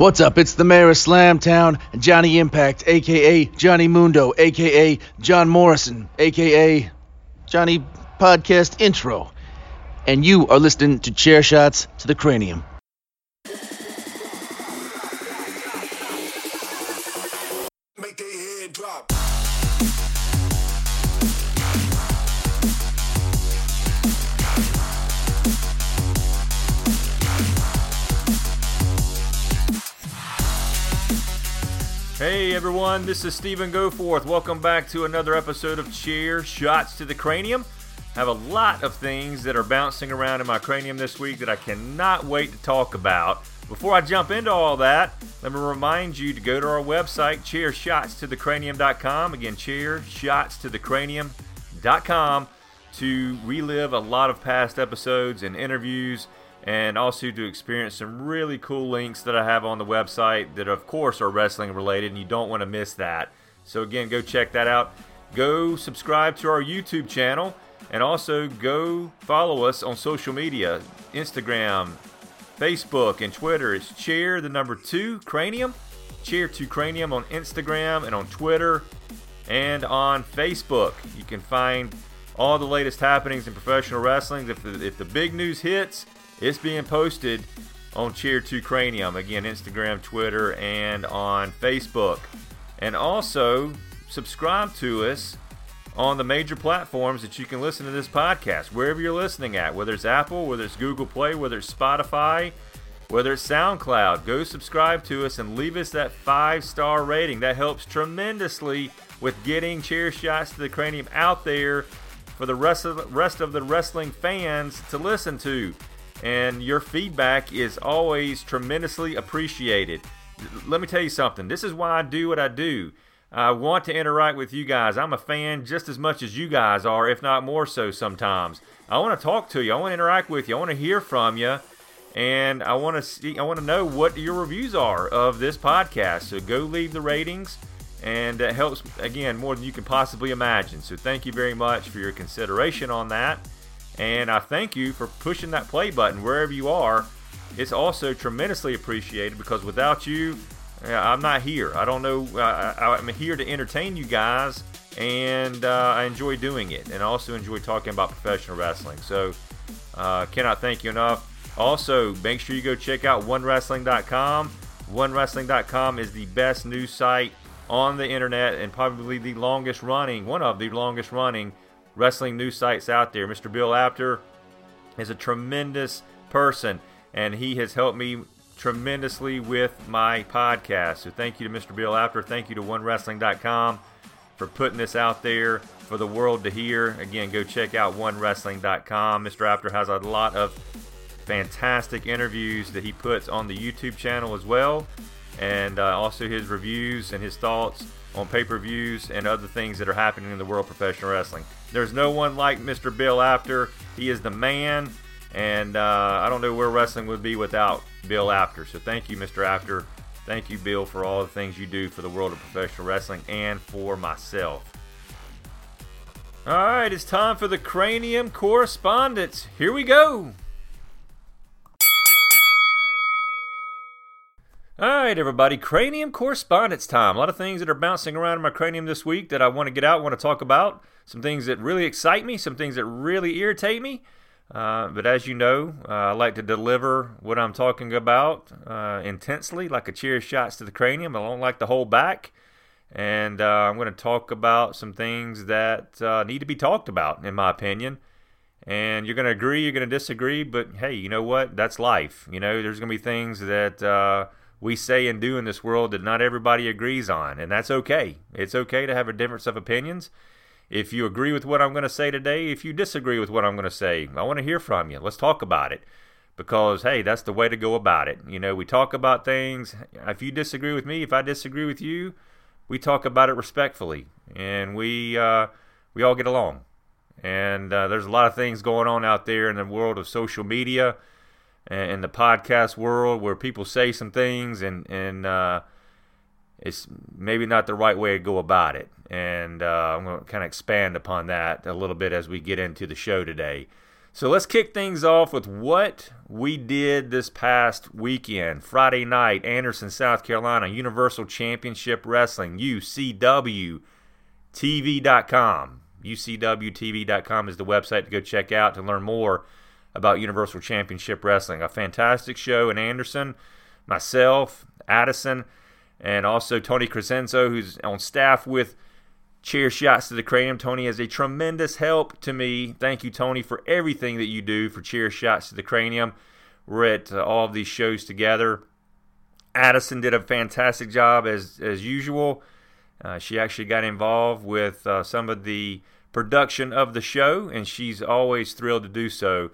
What's up? It's the mayor of Slamtown, Johnny Impact, aka Johnny Mundo, aka John Morrison, aka Johnny Podcast Intro. And you are listening to Chair Shots to the Cranium. Everyone, this is Stephen Goforth. Welcome back to another episode of Chair Shots to the Cranium. I have a lot of things that are bouncing around in my cranium this week that I cannot wait to talk about. Before I jump into all that, let me remind you to go to our website, chairshotstothecranium.com. Again, chairshotstothecranium.com to relive a lot of past episodes and interviews and also to experience some really cool links that I have on the website that, of course, are wrestling related, and you don't want to miss that. So, again, go check that out. Go subscribe to our YouTube channel, and also go follow us on social media Instagram, Facebook, and Twitter. It's Chair, the number two, Cranium. Chair 2 Cranium on Instagram and on Twitter and on Facebook. You can find all the latest happenings in professional wrestling. If the, if the big news hits, it's being posted on Chair 2 Cranium. Again, Instagram, Twitter, and on Facebook. And also, subscribe to us on the major platforms that you can listen to this podcast, wherever you're listening at, whether it's Apple, whether it's Google Play, whether it's Spotify, whether it's SoundCloud. Go subscribe to us and leave us that five star rating. That helps tremendously with getting Chair Shots to the Cranium out there for the rest of the, rest of the wrestling fans to listen to and your feedback is always tremendously appreciated. Let me tell you something. This is why I do what I do. I want to interact with you guys. I'm a fan just as much as you guys are, if not more so sometimes. I want to talk to you. I want to interact with you. I want to hear from you. And I want to see I want to know what your reviews are of this podcast. So go leave the ratings and it helps again more than you can possibly imagine. So thank you very much for your consideration on that. And I thank you for pushing that play button wherever you are. It's also tremendously appreciated because without you, I'm not here. I don't know. I, am here to entertain you guys, and uh, I enjoy doing it, and I also enjoy talking about professional wrestling. So, uh, cannot thank you enough. Also, make sure you go check out OneWrestling.com. OneWrestling.com is the best news site on the internet and probably the longest running, one of the longest running wrestling news sites out there. Mr. Bill Apter is a tremendous person, and he has helped me tremendously with my podcast. So thank you to Mr. Bill Apter. Thank you to OneWrestling.com for putting this out there for the world to hear. Again, go check out OneWrestling.com. Mr. Apter has a lot of fantastic interviews that he puts on the YouTube channel as well, and uh, also his reviews and his thoughts on pay per views and other things that are happening in the world of professional wrestling. There's no one like Mr. Bill Apter. He is the man, and uh, I don't know where wrestling would be without Bill Apter. So thank you, Mr. Apter. Thank you, Bill, for all the things you do for the world of professional wrestling and for myself. All right, it's time for the Cranium Correspondence. Here we go. All right, everybody, cranium correspondence time. A lot of things that are bouncing around in my cranium this week that I want to get out, want to talk about. Some things that really excite me, some things that really irritate me. Uh, but as you know, uh, I like to deliver what I'm talking about uh, intensely, like a cheer of shots to the cranium. I don't like to hold back. And uh, I'm going to talk about some things that uh, need to be talked about, in my opinion. And you're going to agree, you're going to disagree, but hey, you know what? That's life. You know, there's going to be things that uh, we say and do in this world that not everybody agrees on, and that's okay. It's okay to have a difference of opinions. If you agree with what I'm going to say today, if you disagree with what I'm going to say, I want to hear from you. Let's talk about it. Because, hey, that's the way to go about it. You know, we talk about things. If you disagree with me, if I disagree with you, we talk about it respectfully. And we, uh, we all get along. And uh, there's a lot of things going on out there in the world of social media in the podcast world where people say some things and and uh, it's maybe not the right way to go about it. And uh, I'm going to kind of expand upon that a little bit as we get into the show today. So let's kick things off with what we did this past weekend. Friday night, Anderson, South Carolina, Universal Championship Wrestling, UCW TV.com. UCWTV.com is the website to go check out to learn more about Universal Championship Wrestling. A fantastic show in Anderson. Myself, Addison, and also Tony Crescenzo, who's on staff with Chair Shots to the Cranium. Tony is a tremendous help to me. Thank you, Tony, for everything that you do for Chair Shots to the Cranium. We're at uh, all of these shows together. Addison did a fantastic job as as usual. Uh, she actually got involved with uh, some of the production of the show, and she's always thrilled to do so.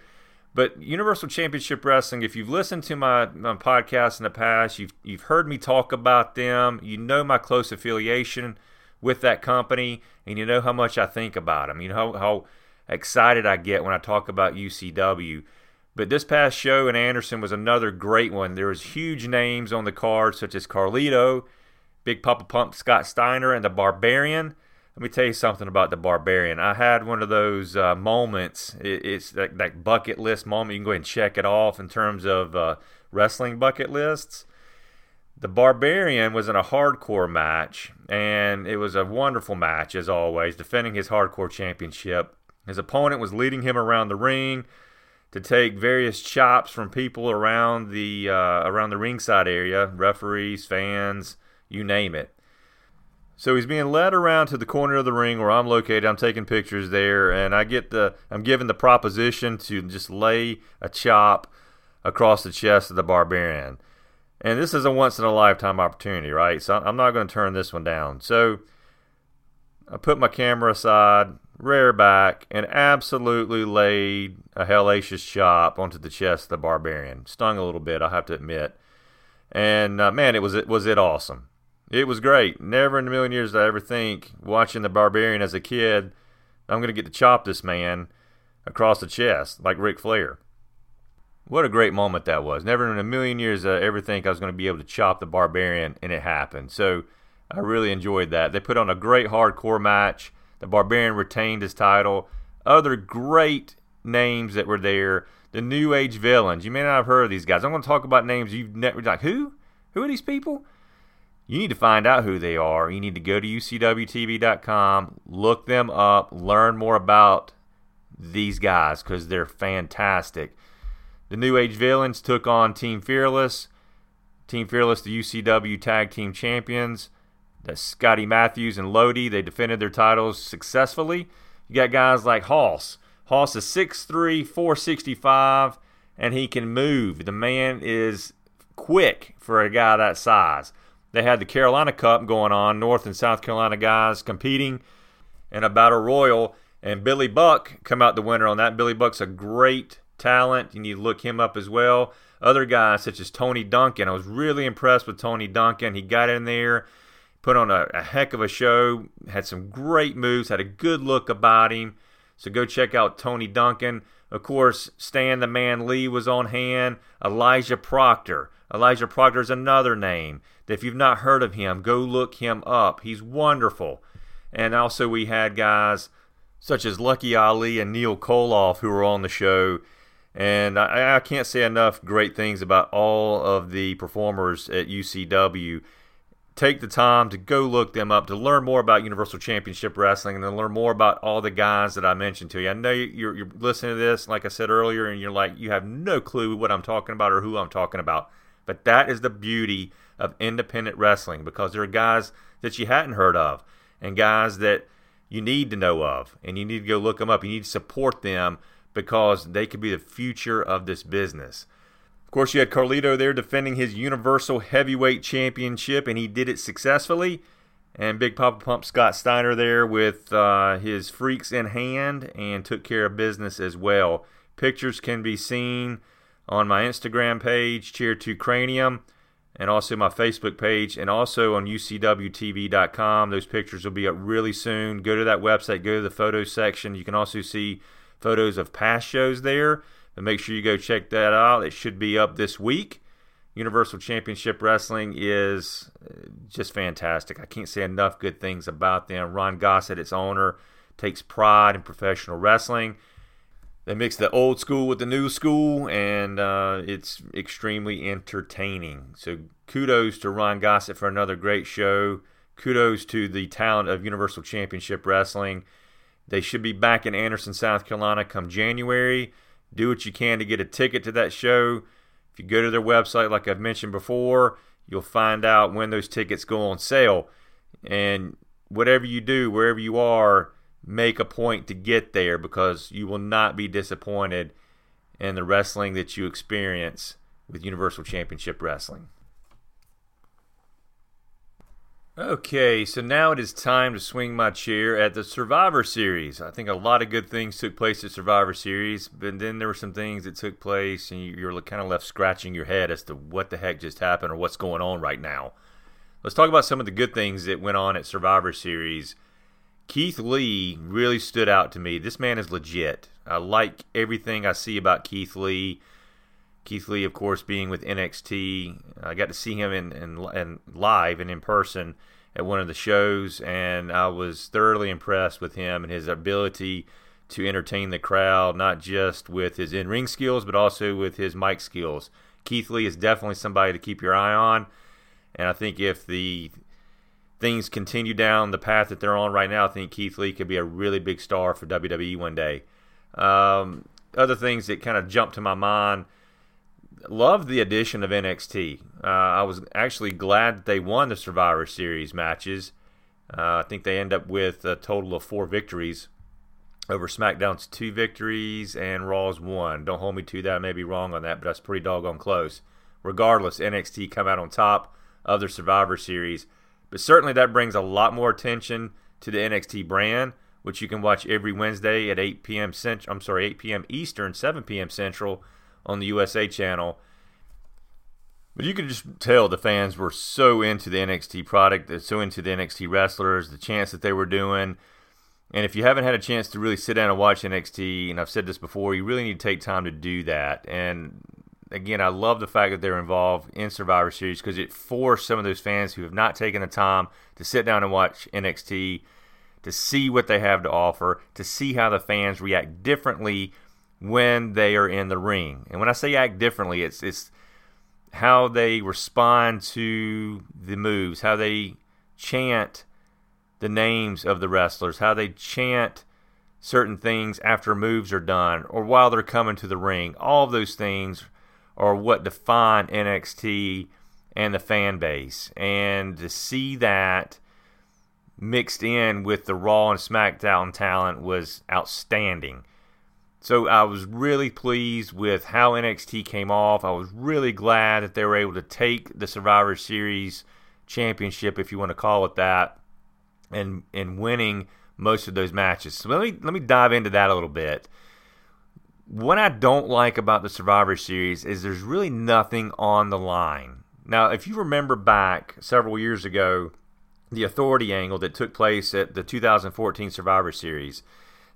But Universal Championship Wrestling, if you've listened to my, my podcast in the past, you've you've heard me talk about them. You know my close affiliation with that company, and you know how much I think about them. You know how, how excited I get when I talk about UCW. But this past show in Anderson was another great one. There was huge names on the card, such as Carlito, Big Papa Pump, Scott Steiner, and the Barbarian. Let me tell you something about the Barbarian. I had one of those uh, moments. It, it's that, that, bucket list moment. You can go ahead and check it off in terms of uh, wrestling bucket lists. The Barbarian was in a hardcore match, and it was a wonderful match as always, defending his hardcore championship. His opponent was leading him around the ring to take various chops from people around the uh, around the ringside area, referees, fans, you name it. So he's being led around to the corner of the ring where I'm located. I'm taking pictures there, and I get the I'm given the proposition to just lay a chop across the chest of the barbarian. And this is a once in a lifetime opportunity, right? So I'm not going to turn this one down. So I put my camera aside, rear back, and absolutely laid a hellacious chop onto the chest of the barbarian. Stung a little bit, I have to admit. And uh, man, it was it was it awesome. It was great. Never in a million years did I ever think watching the barbarian as a kid, I'm going to get to chop this man across the chest like Ric Flair. What a great moment that was. Never in a million years did I ever think I was going to be able to chop the Barbarian, and it happened. So I really enjoyed that. They put on a great hardcore match. The Barbarian retained his title. Other great names that were there. The New Age villains. You may not have heard of these guys. I'm going to talk about names you've never like. Who? Who are these people? You need to find out who they are. You need to go to ucwtv.com, look them up, learn more about these guys because they're fantastic. The New Age Villains took on Team Fearless. Team Fearless, the UCW Tag Team Champions. That's Scotty Matthews and Lodi. They defended their titles successfully. You got guys like Hoss. Hoss is 6'3, 465, and he can move. The man is quick for a guy that size. They had the Carolina Cup going on, North and South Carolina guys competing in a battle royal, and Billy Buck come out the winner on that. Billy Buck's a great talent. You need to look him up as well. Other guys such as Tony Duncan. I was really impressed with Tony Duncan. He got in there, put on a, a heck of a show, had some great moves, had a good look about him. So go check out Tony Duncan. Of course, Stan the Man Lee was on hand. Elijah Proctor. Elijah Proctor is another name. If you've not heard of him, go look him up. He's wonderful. And also, we had guys such as Lucky Ali and Neil Koloff who were on the show. And I, I, can't say enough great things about all of the performers at UCW. Take the time to go look them up to learn more about Universal Championship Wrestling and to learn more about all the guys that I mentioned to you. I know you're, you're listening to this, like I said earlier, and you're like, you have no clue what I'm talking about or who I'm talking about. But that is the beauty of independent wrestling because there are guys that you hadn't heard of and guys that you need to know of, and you need to go look them up. You need to support them because they could be the future of this business. Of course, you had Carlito there defending his Universal Heavyweight Championship, and he did it successfully. And Big Papa Pump Scott Steiner there with uh, his freaks in hand and took care of business as well. Pictures can be seen on my Instagram page, Chair 2 Cranium, and also my Facebook page, and also on UCWTV.com. Those pictures will be up really soon. Go to that website, go to the photos section. You can also see photos of past shows there. But make sure you go check that out. It should be up this week. Universal Championship Wrestling is uh, just fantastic. I can't say enough good things about them. Ron Gossett, its owner, takes pride in professional wrestling. They mix the old school with the new school, and uh, it's extremely entertaining. So kudos to Ron Gossett for another great show. Kudos to the talent of Universal Championship Wrestling. They should be back in Anderson, South Carolina come January. Do what you can to get a ticket to that show. If you go to their website, like I've mentioned before, you'll find out when those tickets go on sale. And whatever you do, wherever you are, make a point to get there because you will not be disappointed in the wrestling that you experience with Universal Championship Wrestling. Okay, so now it is time to swing my chair at the Survivor Series. I think a lot of good things took place at Survivor Series, but then there were some things that took place, and you're kind of left scratching your head as to what the heck just happened or what's going on right now. Let's talk about some of the good things that went on at Survivor Series. Keith Lee really stood out to me. This man is legit. I like everything I see about Keith Lee. Keith Lee, of course, being with NXT. I got to see him in, in, in live and in person at one of the shows, and I was thoroughly impressed with him and his ability to entertain the crowd, not just with his in ring skills, but also with his mic skills. Keith Lee is definitely somebody to keep your eye on, and I think if the things continue down the path that they're on right now, I think Keith Lee could be a really big star for WWE one day. Um, other things that kind of jumped to my mind Love the addition of NXT. Uh, I was actually glad that they won the Survivor Series matches. Uh, I think they end up with a total of four victories over SmackDown's two victories and Raw's one. Don't hold me to that. I may be wrong on that, but that's pretty doggone close. Regardless, NXT come out on top of the Survivor Series. But certainly that brings a lot more attention to the NXT brand, which you can watch every Wednesday at 8 p.m. Central. I'm sorry, 8 p.m. Eastern, 7 p.m. Central on the USA channel. But you could just tell the fans were so into the NXT product, so into the NXT wrestlers, the chance that they were doing. And if you haven't had a chance to really sit down and watch NXT, and I've said this before, you really need to take time to do that. And again, I love the fact that they're involved in Survivor Series because it forced some of those fans who have not taken the time to sit down and watch NXT to see what they have to offer, to see how the fans react differently when they are in the ring. And when I say act differently, it's it's how they respond to the moves, how they chant the names of the wrestlers, how they chant certain things after moves are done or while they're coming to the ring. All of those things are what define NXT and the fan base. And to see that mixed in with the Raw and SmackDown talent was outstanding. So I was really pleased with how NXT came off. I was really glad that they were able to take the Survivor Series championship, if you want to call it that, and and winning most of those matches. So let me let me dive into that a little bit. What I don't like about the Survivor Series is there's really nothing on the line. Now, if you remember back several years ago, the authority angle that took place at the 2014 Survivor Series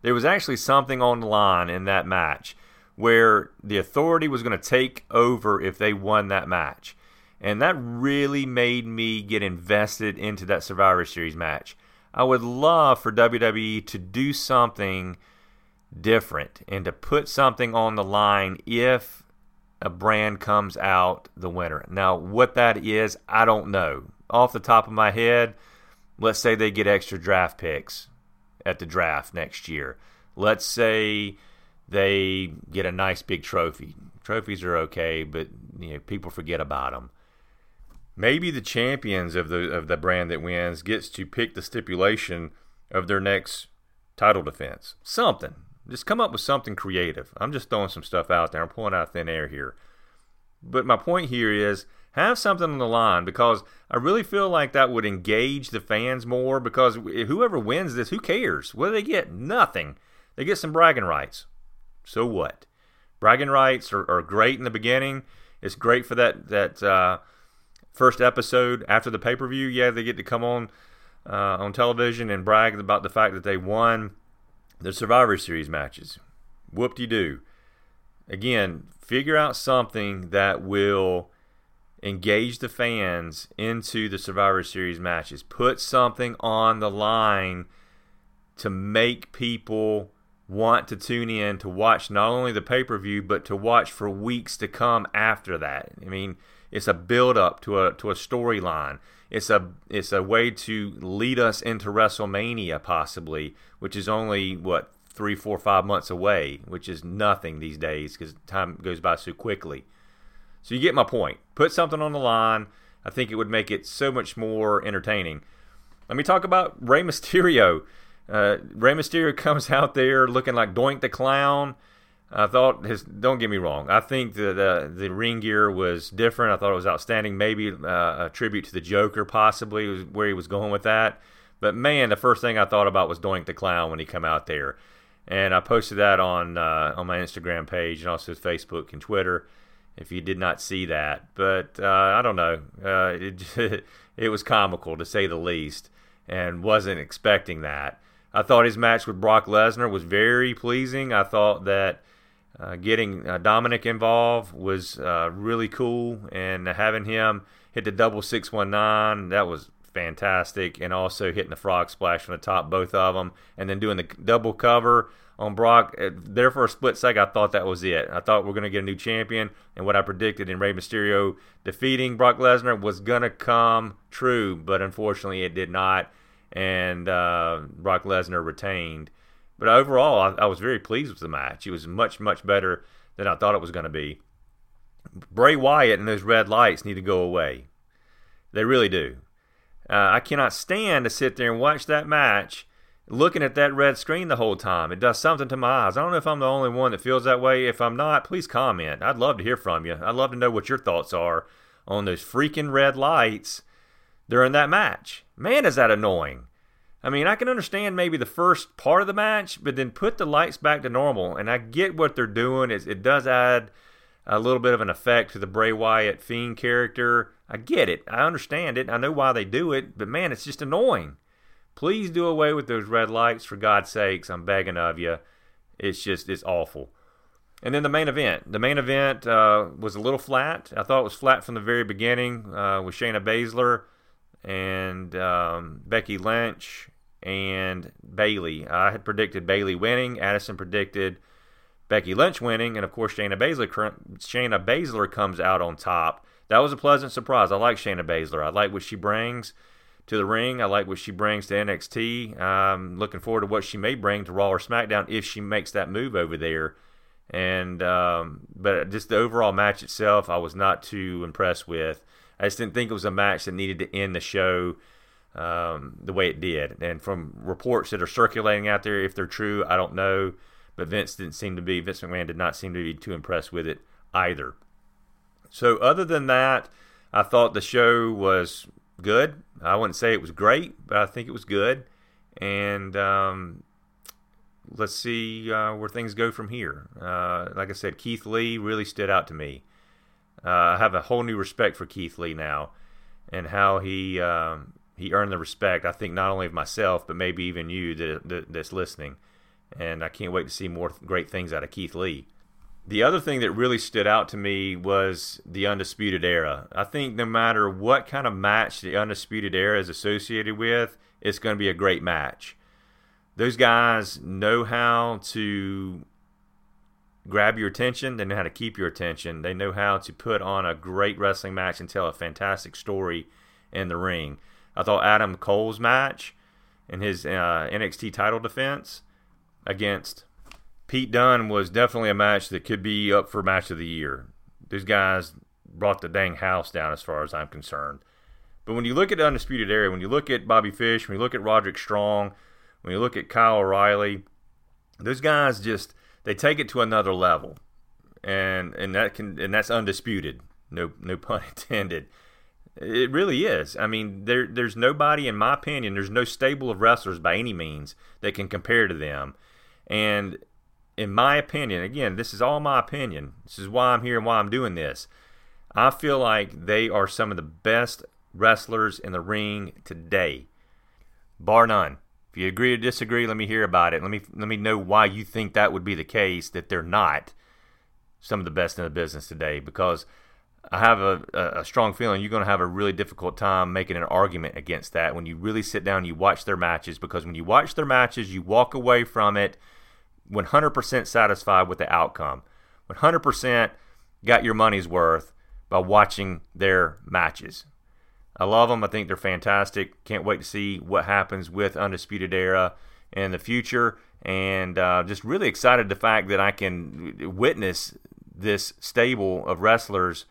there was actually something on the line in that match where the authority was going to take over if they won that match. And that really made me get invested into that Survivor Series match. I would love for WWE to do something different and to put something on the line if a brand comes out the winner. Now, what that is, I don't know. Off the top of my head, let's say they get extra draft picks at the draft next year. Let's say they get a nice big trophy. Trophies are okay, but you know people forget about them. Maybe the champions of the of the brand that wins gets to pick the stipulation of their next title defense. Something. Just come up with something creative. I'm just throwing some stuff out there. I'm pulling out thin air here. But my point here is have something on the line because I really feel like that would engage the fans more because whoever wins this, who cares? What do they get? Nothing. They get some bragging rights. So what? Bragging rights are, are great in the beginning. It's great for that that uh, first episode after the pay per view. Yeah, they get to come on uh, on television and brag about the fact that they won the Survivor Series matches. Whoop de doo. Again, figure out something that will engage the fans into the Survivor Series matches. Put something on the line to make people want to tune in to watch not only the pay per view, but to watch for weeks to come after that. I mean, it's a build up to a to a storyline. It's a it's a way to lead us into WrestleMania possibly, which is only what three, four, five months away, which is nothing these days because time goes by so quickly. So you get my point. Put something on the line. I think it would make it so much more entertaining. Let me talk about Rey Mysterio. Uh, Rey Mysterio comes out there looking like Doink the Clown. I thought his. Don't get me wrong. I think the the, the ring gear was different. I thought it was outstanding. Maybe uh, a tribute to the Joker, possibly was where he was going with that. But man, the first thing I thought about was Doink the Clown when he come out there, and I posted that on uh, on my Instagram page and also Facebook and Twitter. If you did not see that, but uh, I don't know, uh, it it was comical to say the least, and wasn't expecting that. I thought his match with Brock Lesnar was very pleasing. I thought that uh, getting uh, Dominic involved was uh, really cool, and having him hit the double six one nine that was fantastic, and also hitting the frog splash from the top, both of them, and then doing the double cover on Brock. Uh, there for a split second, I thought that was it. I thought we are going to get a new champion, and what I predicted in Rey Mysterio defeating Brock Lesnar was going to come true, but unfortunately, it did not and uh, Brock Lesnar retained. But overall, I, I, was very pleased with the match. It was much, much better than I thought it was going to be. Bray Wyatt and those red lights need to go away. They really do. Uh, I cannot stand to sit there and watch that match looking at that red screen the whole time. It does something to my eyes. I don't know if I'm the only one that feels that way. If I'm not, please comment. I'd love to hear from you. I'd love to know what your thoughts are on those freaking red lights during that match. Man, is that annoying. I mean, I can understand maybe the first part of the match, but then put the lights back to normal. And I get what they're doing. It, it does add a little bit of an effect to the Bray Wyatt Fiend character. I get it. I understand it. I know why they do it. But man, it's just annoying. Please do away with those red lights for God's sakes. I'm begging of you. It's just, it's awful. And then the main event. The main event uh, was a little flat. I thought it was flat from the very beginning uh, with Shayna Baszler and um, Becky Lynch and Bayley. I had predicted Bayley winning. Addison predicted Becky Lynch winning, and of course Shayna Baszler. Shayna Baszler comes out on top. That was a pleasant surprise. I like Shayna Baszler. I like what she brings to the ring. I like what she brings to NXT. I'm looking forward to what she may bring to Raw or SmackDown if she makes that move over there. And um, but just the overall match itself, I was not too impressed with. I just didn't think it was a match that needed to end the show um, the way it did. And from reports that are circulating out there, if they're true, I don't know. But Vince didn't seem to be, Vince McMahon did not seem to be too impressed with it either. So, other than that, I thought the show was good. I wouldn't say it was great, but I think it was good. And um, let's see uh, where things go from here. Uh, like I said, Keith Lee really stood out to me. Uh, I have a whole new respect for Keith Lee now, and how he um, he earned the respect. I think not only of myself, but maybe even you that, that, that's listening. And I can't wait to see more great things out of Keith Lee. The other thing that really stood out to me was the Undisputed Era. I think no matter what kind of match the Undisputed Era is associated with, it's going to be a great match. Those guys know how to grab your attention. They know how to keep your attention. They know how to put on a great wrestling match and tell a fantastic story in the ring. I thought Adam Cole's match in his uh, NXT title defense against Pete Dunne was definitely a match that could be up for match of the year. These guys brought the dang house down as far as I'm concerned. But when you look at the Undisputed Era, when you look at Bobby Fish, when you look at Roderick Strong, when you look at Kyle O'Reilly, those guys just they take it to another level, and and that can and that's undisputed. No no pun intended. It really is. I mean, there there's nobody, in my opinion, there's no stable of wrestlers by any means that can compare to them. And in my opinion, again, this is all my opinion. This is why I'm here and why I'm doing this. I feel like they are some of the best wrestlers in the ring today, bar none. If you agree or disagree, let me hear about it. Let me let me know why you think that would be the case that they're not some of the best in the business today. Because I have a, a strong feeling you're going to have a really difficult time making an argument against that when you really sit down and you watch their matches. Because when you watch their matches, you walk away from it 100% satisfied with the outcome. 100% got your money's worth by watching their matches. I love them. I think they're fantastic. Can't wait to see what happens with Undisputed Era in the future. And uh, just really excited the fact that I can witness this stable of wrestlers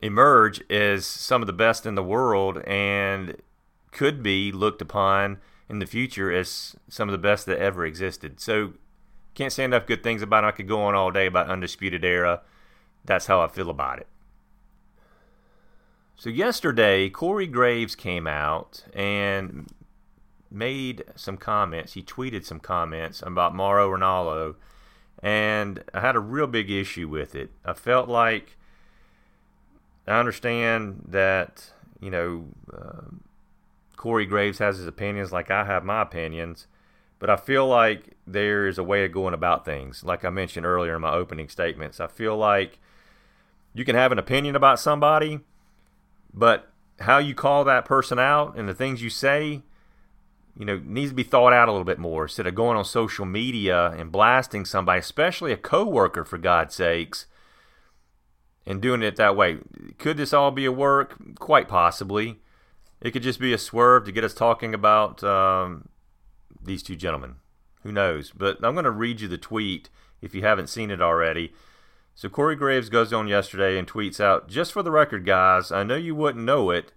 emerge as some of the best in the world and could be looked upon in the future as some of the best that ever existed. So can't say enough good things about it. I could go on all day about Undisputed Era. That's how I feel about it. So yesterday, Corey Graves came out and made some comments. He tweeted some comments about Mauro Ranallo, and I had a real big issue with it. I felt like I understand that you know uh, Corey Graves has his opinions, like I have my opinions, but I feel like there is a way of going about things. Like I mentioned earlier in my opening statements, I feel like you can have an opinion about somebody, but how you call that person out and the things you say you know, needs to be thought out a little bit more instead of going on social media and blasting somebody, especially a coworker, for God's sakes, and doing it that way. Could this all be a work? Quite possibly. It could just be a swerve to get us talking about um, these two gentlemen. Who knows? But I'm going to read you the tweet if you haven't seen it already. So Corey Graves goes on yesterday and tweets out, "Just for the record, guys, I know you wouldn't know it."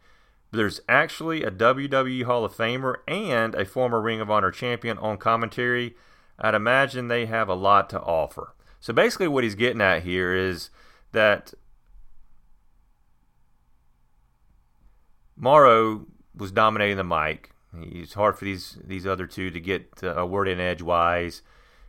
But there's actually a WWE Hall of Famer and a former Ring of Honor champion on commentary. I'd imagine they have a lot to offer. So basically, what he's getting at here is that Mauro was dominating the mic. It's hard for these these other two to get uh, a word in edgewise,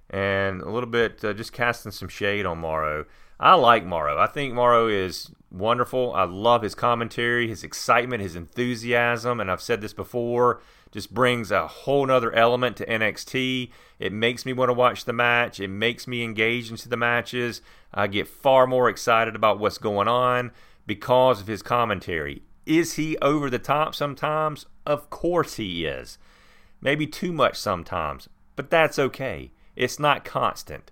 and a little bit uh, just casting some shade on Mauro. I like Mauro. I think Mauro is wonderful. I love his commentary, his excitement, his enthusiasm, and I've said this before, just brings a whole nother element to NXT. It makes me want to watch the match. It makes me engage into the matches. I get far more excited about what's going on because of his commentary. Is he over the top sometimes? Of course he is. Maybe too much sometimes, but that's okay. It's not constant.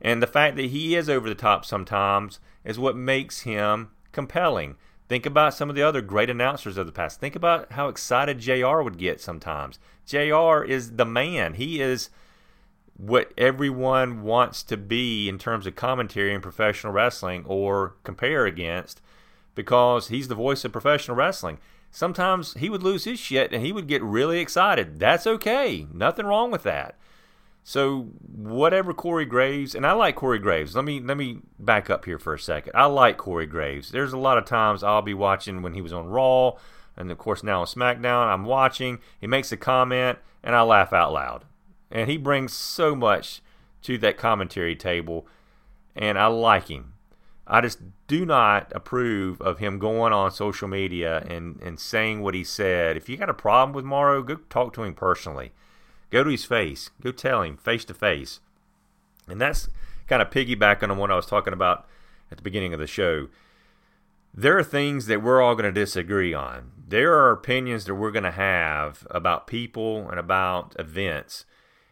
And the fact that he is over the top sometimes is what makes him compelling. Think about some of the other great announcers of the past. Think about how excited JR would get sometimes. JR is the man. He is what everyone wants to be in terms of commentary in professional wrestling or compare against because he's the voice of professional wrestling. Sometimes he would lose his shit and he would get really excited. That's okay. Nothing wrong with that. So whatever Corey Graves, and I like Corey Graves. Let me let me back up here for a second. I like Corey Graves. There's a lot of times I'll be watching when he was on Raw, and of course now on SmackDown. I'm watching. He makes a comment, and I laugh out loud. And he brings so much to that commentary table, and I like him. I just do not approve of him going on social media and, and saying what he said. If you got a problem with Mauro, go talk to him personally. Go to his face. Go tell him face to face. And that's kind of piggybacking on what I was talking about at the beginning of the show. There are things that we're all going to disagree on. There are opinions that we're going to have about people and about events.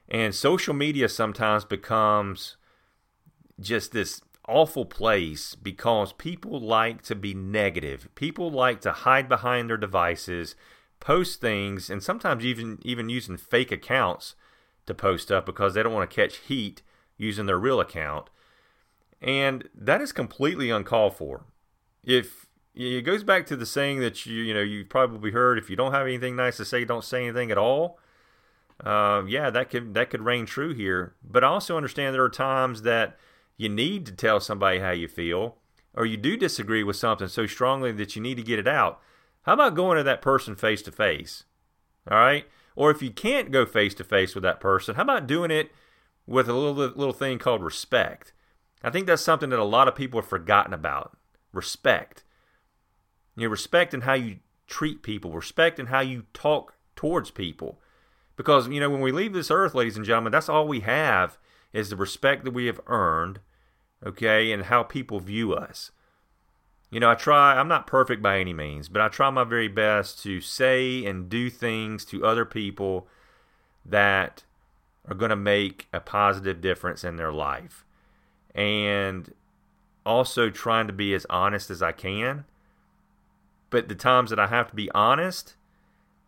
And social media sometimes becomes just this awful place because people like to be negative. People like to hide behind their devices post things and sometimes even even using fake accounts to post stuff because they don't want to catch heat using their real account. And that is completely uncalled for. If it goes back to the saying that you you know you've probably heard if you don't have anything nice to say, don't say anything at all. Uh, yeah, that could that could reign true here. But I also understand there are times that you need to tell somebody how you feel, or you do disagree with something so strongly that you need to get it out. How about going to that person face to face? All right? Or if you can't go face to face with that person, how about doing it with a little little thing called respect? I think that's something that a lot of people have forgotten about. Respect. You know, respect in how you treat people, respect in how you talk towards people. Because, you know, when we leave this earth, ladies and gentlemen, that's all we have is the respect that we have earned, okay, and how people view us. You know, I try, I'm not perfect by any means, but I try my very best to say and do things to other people that are going to make a positive difference in their life. And also trying to be as honest as I can. But the times that I have to be honest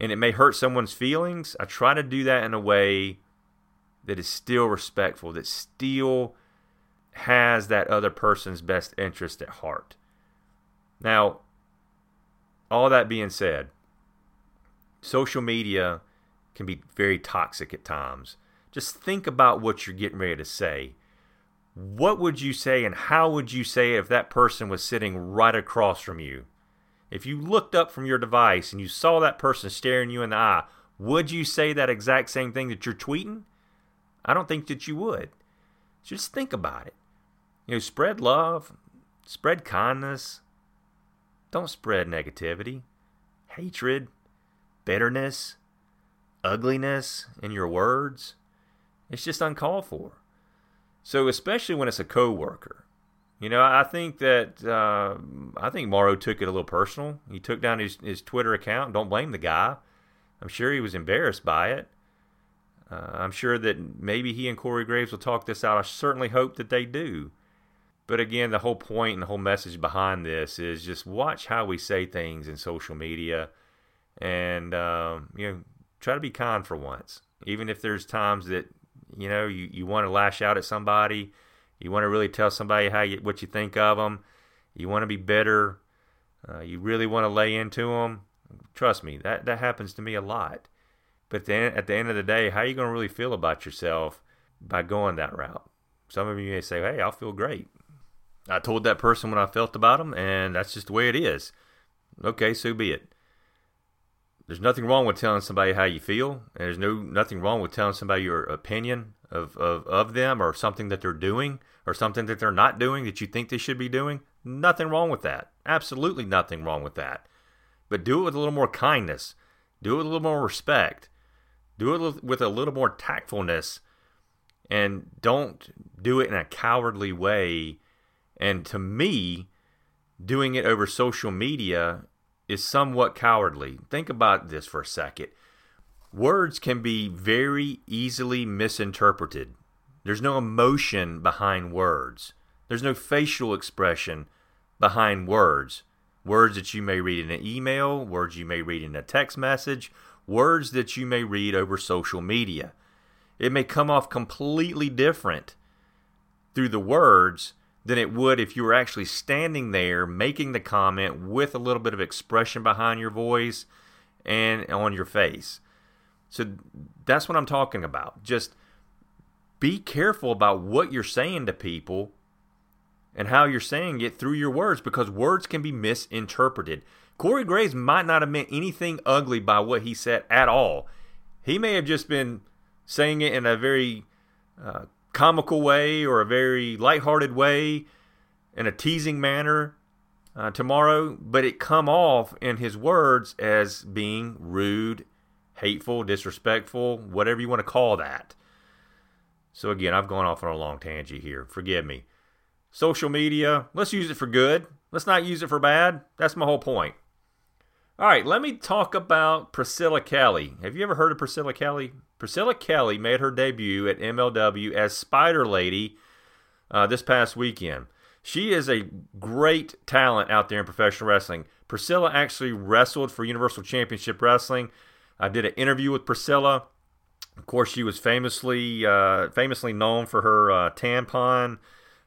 and it may hurt someone's feelings, I try to do that in a way that is still respectful, that still has that other person's best interest at heart. Now, all that being said, social media can be very toxic at times. Just think about what you're getting ready to say. What would you say and how would you say it if that person was sitting right across from you? If you looked up from your device and you saw that person staring you in the eye, would you say that exact same thing that you're tweeting? I don't think that you would. Just think about it. You know, spread love, spread kindness. Don't spread negativity, hatred, bitterness, ugliness in your words. It's just uncalled for. So, especially when it's a coworker, you know, I think that uh, I think Mauro took it a little personal. He took down his, his Twitter account. Don't blame the guy. I'm sure he was embarrassed by it. Uh, I'm sure that maybe he and Corey Graves will talk this out. I certainly hope that they do. But again, the whole point and the whole message behind this is just watch how we say things in social media, and um, you know, try to be kind for once. Even if there's times that you know you, you want to lash out at somebody, you want to really tell somebody how you, what you think of them, you want to be bitter, uh, you really want to lay into them. Trust me, that that happens to me a lot. But then at the end of the day, how are you going to really feel about yourself by going that route? Some of you may say, hey, I'll feel great. I told that person what I felt about them, and that's just the way it is. Okay, so be it. There's nothing wrong with telling somebody how you feel, and there's no nothing wrong with telling somebody your opinion of, of, of them or something that they're doing or something that they're not doing that you think they should be doing. Nothing wrong with that. Absolutely nothing wrong with that. But do it with a little more kindness. Do it with a little more respect. Do it with a little more tactfulness and don't do it in a cowardly way. And to me, doing it over social media is somewhat cowardly. Think about this for a second. Words can be very easily misinterpreted. There's no emotion behind words. There's no facial expression behind words. Words that you may read in an email, words you may read in a text message, words that you may read over social media. It may come off completely different through the words than it would if you were actually standing there making the comment with a little bit of expression behind your voice and on your face. So that's what I'm talking about. Just be careful about what you're saying to people and how you're saying it through your words because words can be misinterpreted. Corey Graves might not have meant anything ugly by what he said at all. He may have just been saying it in a very uh, comical way or a very lighthearted way, in a teasing manner uh, tomorrow, but it come off in his words as being rude, hateful, disrespectful, whatever you want to call that. So again, I've gone off on a long tangent here. Forgive me. Social media, let's use it for good. Let's not use it for bad. That's my whole point. All right, let me talk about Priscilla Kelly. Have you ever heard of Priscilla Kelly? Priscilla Kelly made her debut at MLW as Spider Lady uh, this past weekend. She is a great talent out there in professional wrestling. Priscilla actually wrestled for Universal Championship Wrestling. I did an interview with Priscilla. Of course, she was famously uh, famously known for her uh, tampon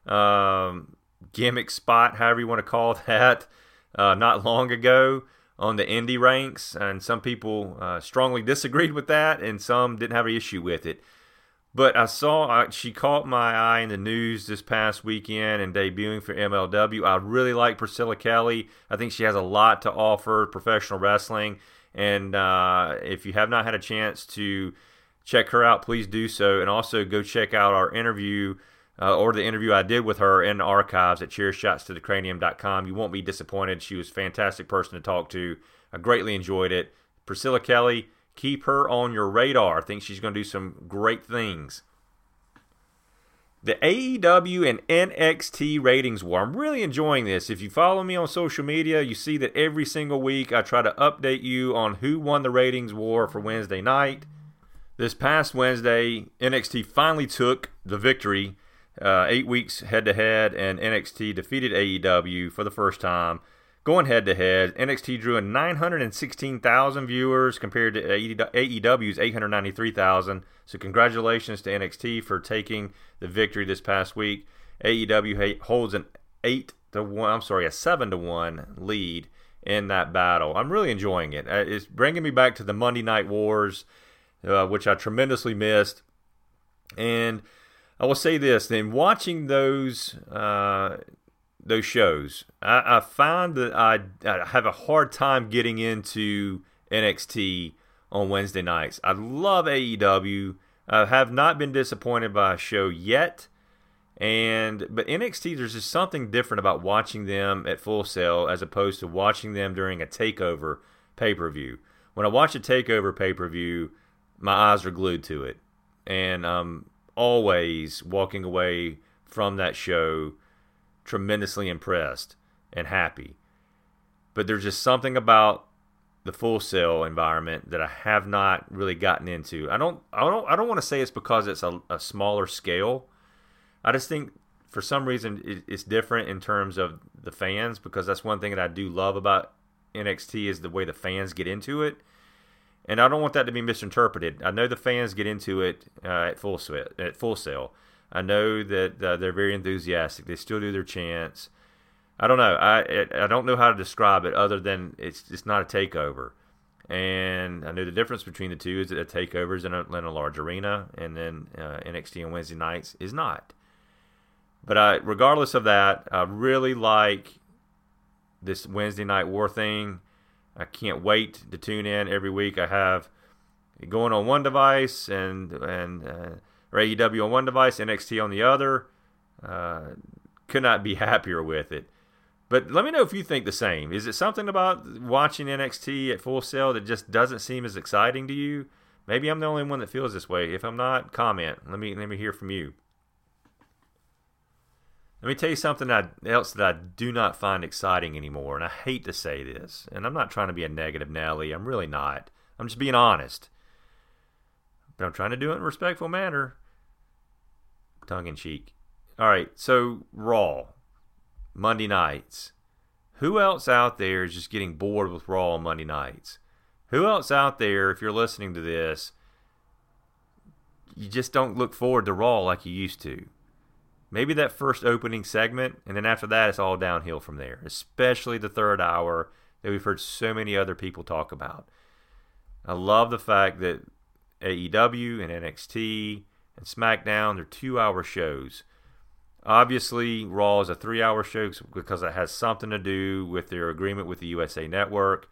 um, gimmick spot, however you want to call that, uh, not long ago on the indie ranks, and some people uh, strongly disagreed with that, and some didn't have an issue with it. But I saw she caught my eye in the news this past weekend and debuting for MLW. I really like Priscilla Kelly. I think she has a lot to offer professional wrestling. And uh, if you have not had a chance to check her out, please do so. And also go check out our interview uh, or the interview I did with her in the archives at chairshotstothecranium.com. You won't be disappointed. She was a fantastic person to talk to. I greatly enjoyed it. Priscilla Kelly, keep her on your radar. I think she's going to do some great things. The AEW and NXT ratings war. I'm really enjoying this. If you follow me on social media, you see that every single week I try to update you on who won the ratings war for Wednesday night. This past Wednesday, NXT finally took the victory. Uh, eight weeks head to head, and NXT defeated AEW for the first time. Going head to head, NXT drew in 916,000 viewers compared to AEW's 893,000. So, congratulations to NXT for taking the victory this past week. AEW holds an eight to one. I'm sorry, a seven to one lead in that battle. I'm really enjoying it. Uh, it's bringing me back to the Monday Night Wars uh, which I tremendously missed. And I will say this: then watching those uh, those shows, I, I find that I, I, have a hard time getting into NXT on Wednesday nights. I love AEW. I have not been disappointed by a show yet. And but NXT, there's just something different about watching them at Full Sail as opposed to watching them during a takeover pay per view. When I watch a takeover pay per view, my eyes are glued to it, and I'm always walking away from that show tremendously impressed and happy. But there's just something about the Full Sail environment that I have not really gotten into. I don't I don't I don't want to say it's because it's a, a smaller scale. I just think for some reason it's different in terms of the fans because that's one thing that I do love about NXT is the way the fans get into it and I don't want that to be misinterpreted. I know the fans get into it uh, at full sweat, at Full Sail. I know that uh, they're very enthusiastic. They still do their chants. I don't know. I I don't know how to describe it other than it's it's not a takeover. And I know the difference between the two is that a takeover is in a, in a large arena, and then uh, NXT on Wednesday nights is not. But I, regardless of that, I really like this Wednesday night war thing. I can't wait to tune in every week. I have going on one device and and uh, AEW on one device, NXT on the other. Uh, could not be happier with it. But let me know if you think the same. Is it something about watching NXT at Full Sail that just doesn't seem as exciting to you? Maybe I'm the only one that feels this way. If I'm not, comment. Let me let me hear from you. Let me tell you something else that I do not find exciting anymore, and I hate to say this, and I'm not trying to be a negative Nelly. I'm really not. I'm just being honest. But I'm trying to do it in a respectful manner. Tongue in cheek. All right, so Raw, Monday nights. Who else out there is just getting bored with Raw on Monday nights? Who else out there, if you're listening to this, you just don't look forward to Raw like you used to? Maybe that first opening segment, and then after that, it's all downhill from there, especially the third hour that we've heard so many other people talk about. I love the fact that AEW and NXT and SmackDown, they're two hour shows. Obviously, Raw is a three hour show because it has something to do with their agreement with the USA Network.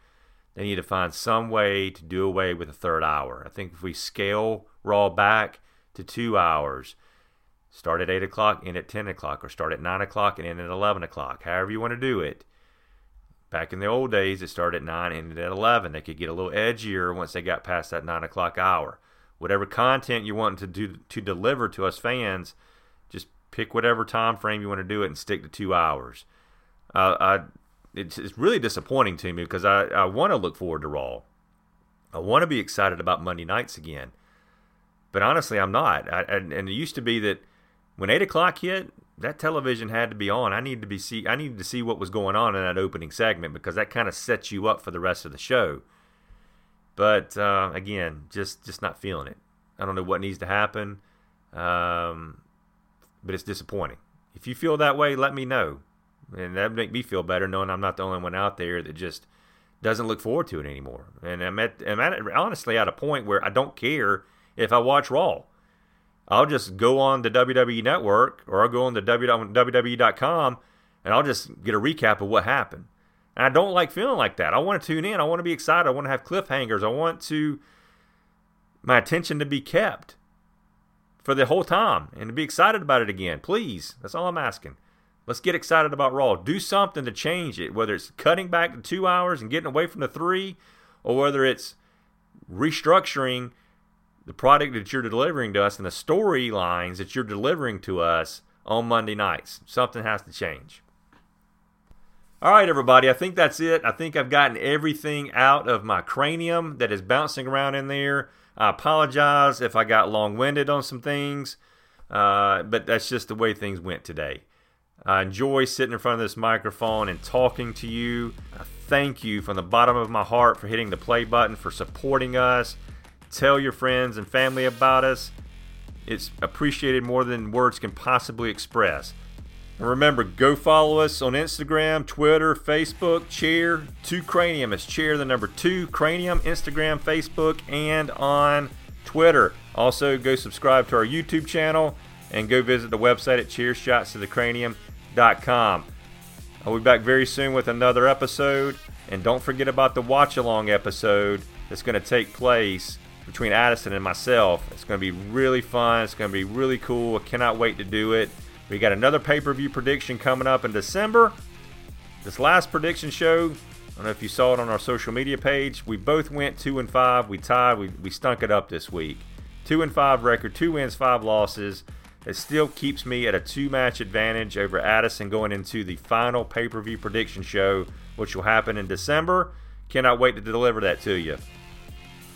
They need to find some way to do away with the third hour. I think if we scale Raw back to two hours, Start at 8 o'clock, end at 10 o'clock, or start at 9 o'clock and end at 11 o'clock, however you want to do it. Back in the old days, it started at 9 and ended at 11. They could get a little edgier once they got past that 9 o'clock hour. Whatever content you want to do to deliver to us fans, just pick whatever time frame you want to do it and stick to two hours. Uh, I, it's, it's really disappointing to me because I, I want to look forward to Raw. I want to be excited about Monday nights again. But honestly, I'm not. I, and, and it used to be that – when eight o'clock hit, that television had to be on. I needed to be see. I needed to see what was going on in that opening segment because that kind of sets you up for the rest of the show. But uh, again, just just not feeling it. I don't know what needs to happen, um, but it's disappointing. If you feel that way, let me know, and that make me feel better knowing I'm not the only one out there that just doesn't look forward to it anymore. And I'm at, I'm at honestly at a point where I don't care if I watch Raw. I'll just go on the WWE Network or I'll go on the WWE.com and I'll just get a recap of what happened. And I don't like feeling like that. I want to tune in. I want to be excited. I want to have cliffhangers. I want to my attention to be kept for the whole time and to be excited about it again. Please, that's all I'm asking. Let's get excited about Raw. Do something to change it, whether it's cutting back to two hours and getting away from the three, or whether it's restructuring the product that you're delivering to us and the storylines that you're delivering to us on Monday nights. Something has to change. All right, everybody, I think that's it. I think I've gotten everything out of my cranium that is bouncing around in there. I apologize if I got long winded on some things, uh, but that's just the way things went today. I enjoy sitting in front of this microphone and talking to you. I thank you from the bottom of my heart for hitting the play button, for supporting us. Tell your friends and family about us. It's appreciated more than words can possibly express. And remember, go follow us on Instagram, Twitter, Facebook, Chair 2 Cranium. It's Chair the number 2 Cranium, Instagram, Facebook, and on Twitter. Also, go subscribe to our YouTube channel and go visit the website at chairshotstothecranium.com. I'll be back very soon with another episode. And don't forget about the watch along episode that's going to take place between Addison and myself. It's going to be really fun. It's going to be really cool. I cannot wait to do it. We got another pay per view prediction coming up in December. This last prediction show, I don't know if you saw it on our social media page. We both went two and five. We tied. We, we stunk it up this week. Two and five record, two wins, five losses. It still keeps me at a two match advantage over Addison going into the final pay per view prediction show, which will happen in December. Cannot wait to deliver that to you.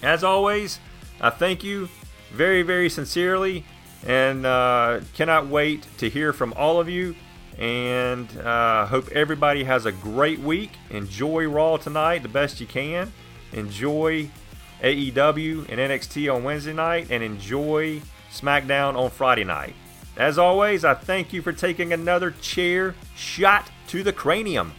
As always, I thank you very, very sincerely and uh, cannot wait to hear from all of you. And uh, hope everybody has a great week. Enjoy Raw tonight the best you can. Enjoy AEW and NXT on Wednesday night, and enjoy SmackDown on Friday night. As always, I thank you for taking another chair shot to the cranium.